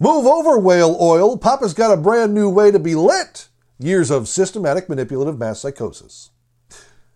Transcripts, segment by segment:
Move over, whale oil. Papa's got a brand new way to be lit. Years of systematic manipulative mass psychosis.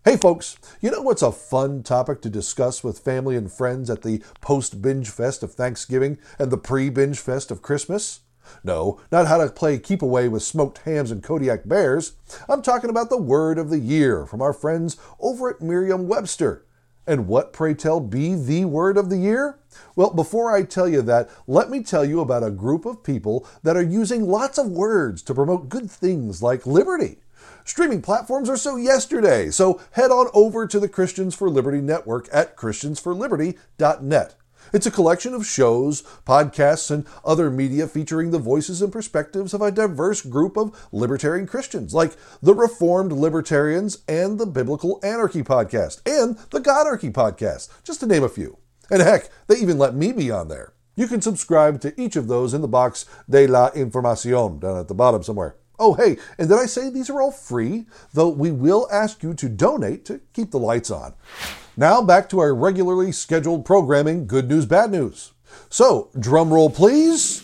Hey folks, you know what's a fun topic to discuss with family and friends at the post binge fest of Thanksgiving and the pre binge fest of Christmas? No, not how to play keep away with smoked hams and Kodiak bears. I'm talking about the word of the year from our friends over at Merriam Webster. And what, pray tell, be the word of the year? Well, before I tell you that, let me tell you about a group of people that are using lots of words to promote good things like liberty. Streaming platforms are so yesterday, so head on over to the Christians for Liberty network at christiansforliberty.net. It's a collection of shows, podcasts, and other media featuring the voices and perspectives of a diverse group of libertarian Christians, like the Reformed Libertarians and the Biblical Anarchy podcast, and the Godarchy podcast, just to name a few. And heck, they even let me be on there. You can subscribe to each of those in the box de la información down at the bottom somewhere. Oh, hey, and did I say these are all free? Though we will ask you to donate to keep the lights on. Now back to our regularly scheduled programming good news, bad news. So, drum roll please.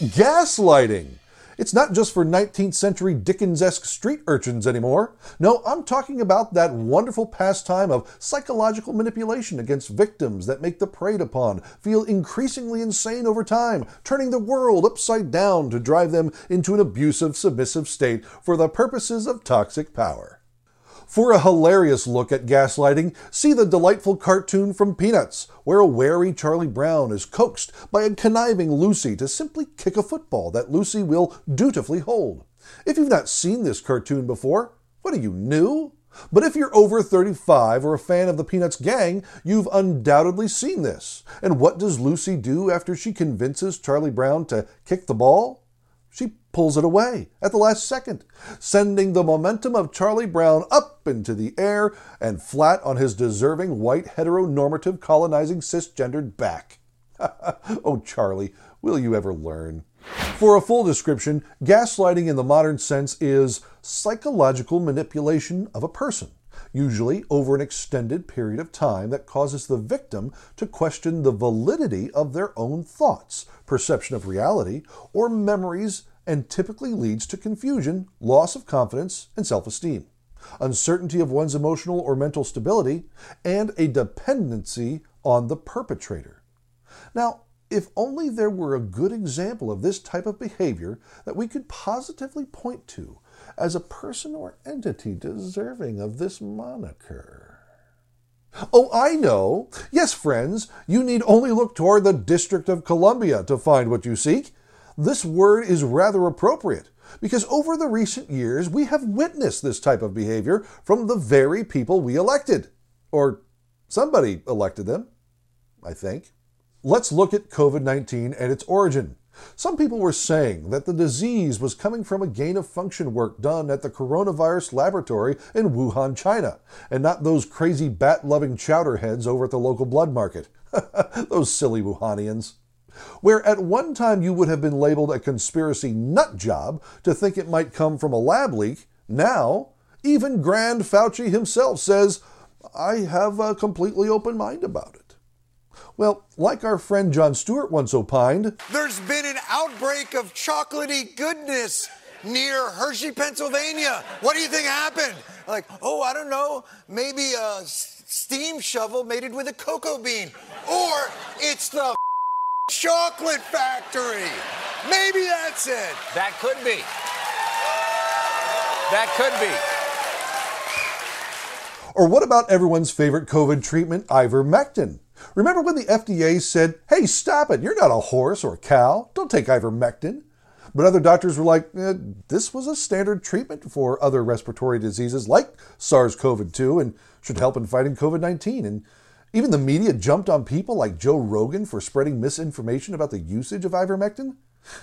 Gaslighting. It's not just for 19th century Dickens esque street urchins anymore. No, I'm talking about that wonderful pastime of psychological manipulation against victims that make the preyed upon feel increasingly insane over time, turning the world upside down to drive them into an abusive, submissive state for the purposes of toxic power. For a hilarious look at gaslighting, see the delightful cartoon from Peanuts, where a wary Charlie Brown is coaxed by a conniving Lucy to simply kick a football that Lucy will dutifully hold. If you've not seen this cartoon before, what are you, new? But if you're over 35 or a fan of the Peanuts gang, you've undoubtedly seen this. And what does Lucy do after she convinces Charlie Brown to kick the ball? She pulls it away at the last second, sending the momentum of Charlie Brown up into the air and flat on his deserving white heteronormative colonizing cisgendered back. oh, Charlie, will you ever learn? For a full description, gaslighting in the modern sense is psychological manipulation of a person usually over an extended period of time, that causes the victim to question the validity of their own thoughts, perception of reality, or memories, and typically leads to confusion, loss of confidence, and self esteem, uncertainty of one's emotional or mental stability, and a dependency on the perpetrator. Now, if only there were a good example of this type of behavior that we could positively point to as a person or entity deserving of this moniker. Oh, I know. Yes, friends, you need only look toward the District of Columbia to find what you seek. This word is rather appropriate because over the recent years we have witnessed this type of behavior from the very people we elected. Or somebody elected them, I think. Let's look at COVID 19 and its origin. Some people were saying that the disease was coming from a gain of function work done at the coronavirus laboratory in Wuhan, China, and not those crazy bat loving chowderheads over at the local blood market. those silly Wuhanians. Where at one time you would have been labeled a conspiracy nut job to think it might come from a lab leak, now, even Grand Fauci himself says, I have a completely open mind about it. Well, like our friend Jon Stewart once opined, there's been an outbreak of chocolatey goodness near Hershey, Pennsylvania. What do you think happened? Like, oh, I don't know, maybe a steam shovel mated with a cocoa bean. Or it's the chocolate factory. Maybe that's it. That could be. That could be. Or what about everyone's favorite COVID treatment, ivermectin? Remember when the FDA said, hey, stop it, you're not a horse or a cow, don't take ivermectin? But other doctors were like, eh, this was a standard treatment for other respiratory diseases like SARS CoV 2 and should help in fighting COVID 19. And even the media jumped on people like Joe Rogan for spreading misinformation about the usage of ivermectin.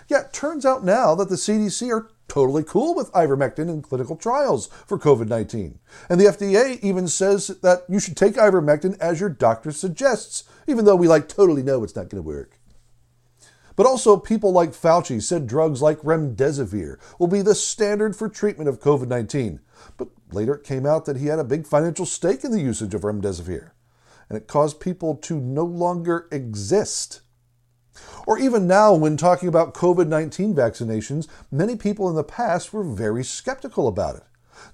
Yeah, it turns out now that the CDC are totally cool with ivermectin in clinical trials for COVID 19. And the FDA even says that you should take ivermectin as your doctor suggests, even though we like totally know it's not going to work. But also, people like Fauci said drugs like remdesivir will be the standard for treatment of COVID 19. But later it came out that he had a big financial stake in the usage of remdesivir, and it caused people to no longer exist. Or even now, when talking about COVID 19 vaccinations, many people in the past were very skeptical about it,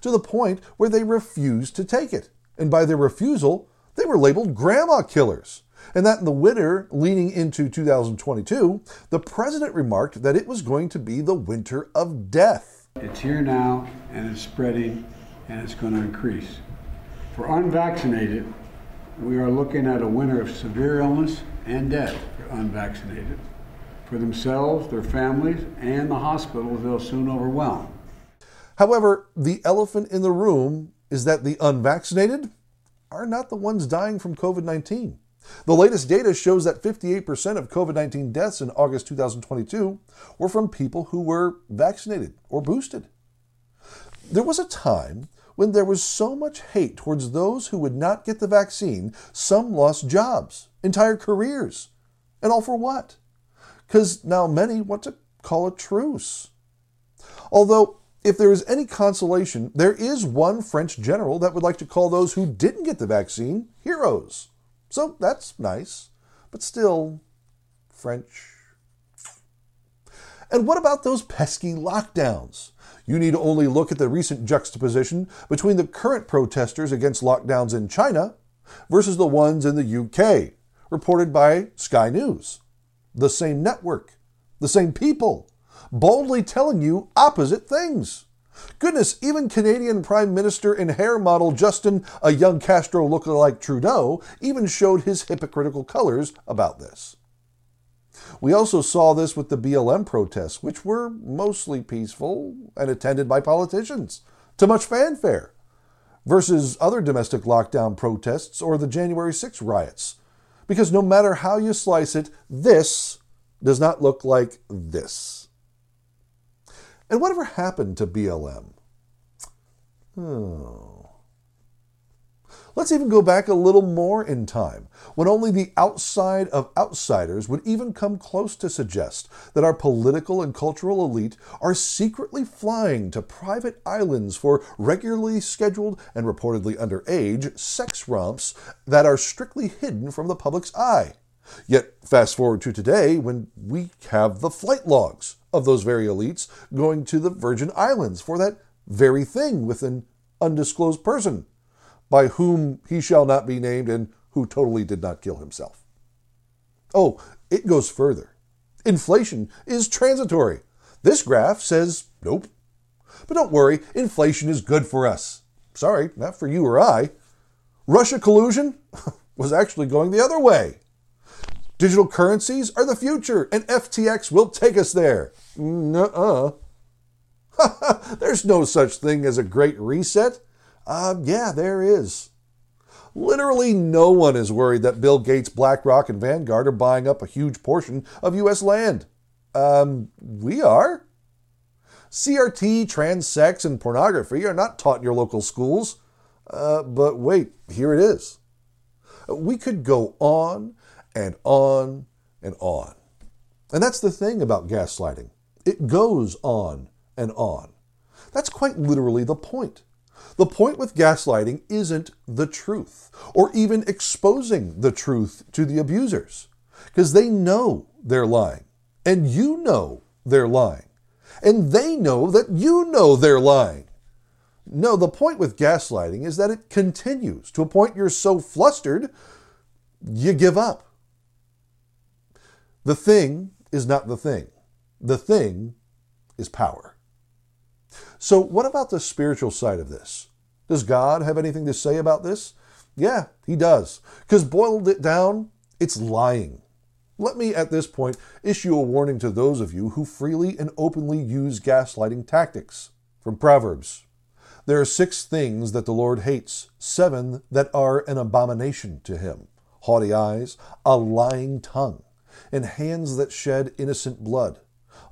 to the point where they refused to take it. And by their refusal, they were labeled grandma killers. And that in the winter leading into 2022, the president remarked that it was going to be the winter of death. It's here now, and it's spreading, and it's going to increase. For unvaccinated, we are looking at a winter of severe illness and death for unvaccinated. For themselves, their families, and the hospitals they'll soon overwhelm. However, the elephant in the room is that the unvaccinated are not the ones dying from COVID 19. The latest data shows that 58% of COVID 19 deaths in August 2022 were from people who were vaccinated or boosted. There was a time when there was so much hate towards those who would not get the vaccine, some lost jobs, entire careers. And all for what? Because now many want to call a truce. Although, if there is any consolation, there is one French general that would like to call those who didn't get the vaccine heroes. So that's nice, but still, French. And what about those pesky lockdowns? You need only look at the recent juxtaposition between the current protesters against lockdowns in China versus the ones in the UK, reported by Sky News. The same network, the same people, boldly telling you opposite things. Goodness, even Canadian Prime Minister and hair model Justin, a young Castro lookalike Trudeau, even showed his hypocritical colors about this. We also saw this with the BLM protests, which were mostly peaceful and attended by politicians, to much fanfare, versus other domestic lockdown protests or the January 6 riots. Because no matter how you slice it, this does not look like this. And whatever happened to BLM? Oh. Hmm. Let's even go back a little more in time, when only the outside of outsiders would even come close to suggest that our political and cultural elite are secretly flying to private islands for regularly scheduled and reportedly underage sex romps that are strictly hidden from the public's eye. Yet, fast forward to today when we have the flight logs of those very elites going to the Virgin Islands for that very thing with an undisclosed person by whom he shall not be named and who totally did not kill himself. Oh, it goes further. Inflation is transitory. This graph says nope. But don't worry, inflation is good for us. Sorry, not for you or I. Russia collusion was actually going the other way. Digital currencies are the future, and FTX will take us there. Nuh-uh. There's no such thing as a great reset. Uh, yeah, there is. Literally no one is worried that Bill Gates, BlackRock, and Vanguard are buying up a huge portion of U.S. land. Um, we are. CRT, trans sex, and pornography are not taught in your local schools. Uh, but wait, here it is. We could go on and on and on. And that's the thing about gaslighting it goes on and on. That's quite literally the point. The point with gaslighting isn't the truth or even exposing the truth to the abusers because they know they're lying and you know they're lying and they know that you know they're lying. No, the point with gaslighting is that it continues to a point you're so flustered you give up. The thing is not the thing, the thing is power. So, what about the spiritual side of this? Does God have anything to say about this? Yeah, he does. Because boiled it down, it's lying. Let me at this point issue a warning to those of you who freely and openly use gaslighting tactics. From Proverbs There are six things that the Lord hates, seven that are an abomination to him haughty eyes, a lying tongue, and hands that shed innocent blood,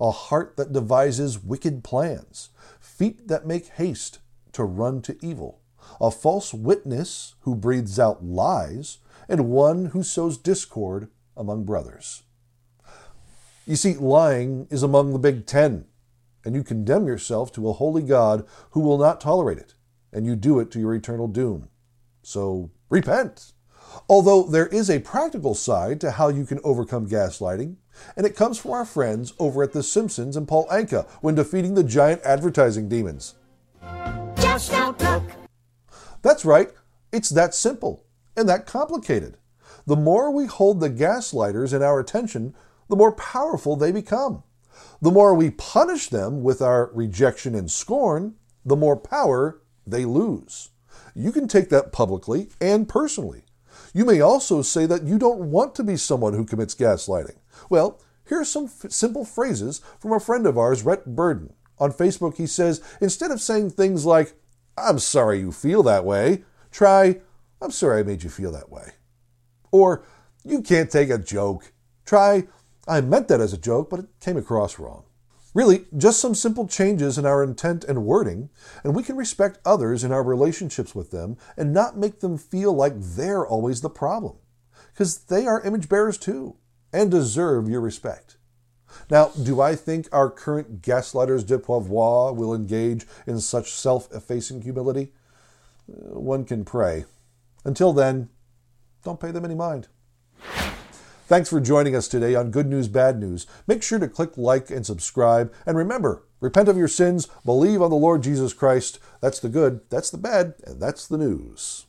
a heart that devises wicked plans feet that make haste to run to evil, a false witness who breathes out lies, and one who sows discord among brothers. You see, lying is among the big ten, and you condemn yourself to a holy God who will not tolerate it, and you do it to your eternal doom. So repent. Although there is a practical side to how you can overcome gaslighting, and it comes from our friends over at The Simpsons and Paul Anka when defeating the giant advertising demons. Just don't look. That's right, it's that simple and that complicated. The more we hold the gaslighters in our attention, the more powerful they become. The more we punish them with our rejection and scorn, the more power they lose. You can take that publicly and personally. You may also say that you don't want to be someone who commits gaslighting. Well, here are some f- simple phrases from a friend of ours, Rhett Burden. On Facebook, he says, instead of saying things like, I'm sorry you feel that way, try, I'm sorry I made you feel that way. Or, you can't take a joke. Try, I meant that as a joke, but it came across wrong. Really, just some simple changes in our intent and wording, and we can respect others in our relationships with them and not make them feel like they're always the problem. Because they are image bearers too and deserve your respect. Now, do I think our current gaslighters de pouvoir will engage in such self effacing humility? Uh, One can pray. Until then, don't pay them any mind. Thanks for joining us today on Good News, Bad News. Make sure to click like and subscribe. And remember, repent of your sins, believe on the Lord Jesus Christ. That's the good, that's the bad, and that's the news.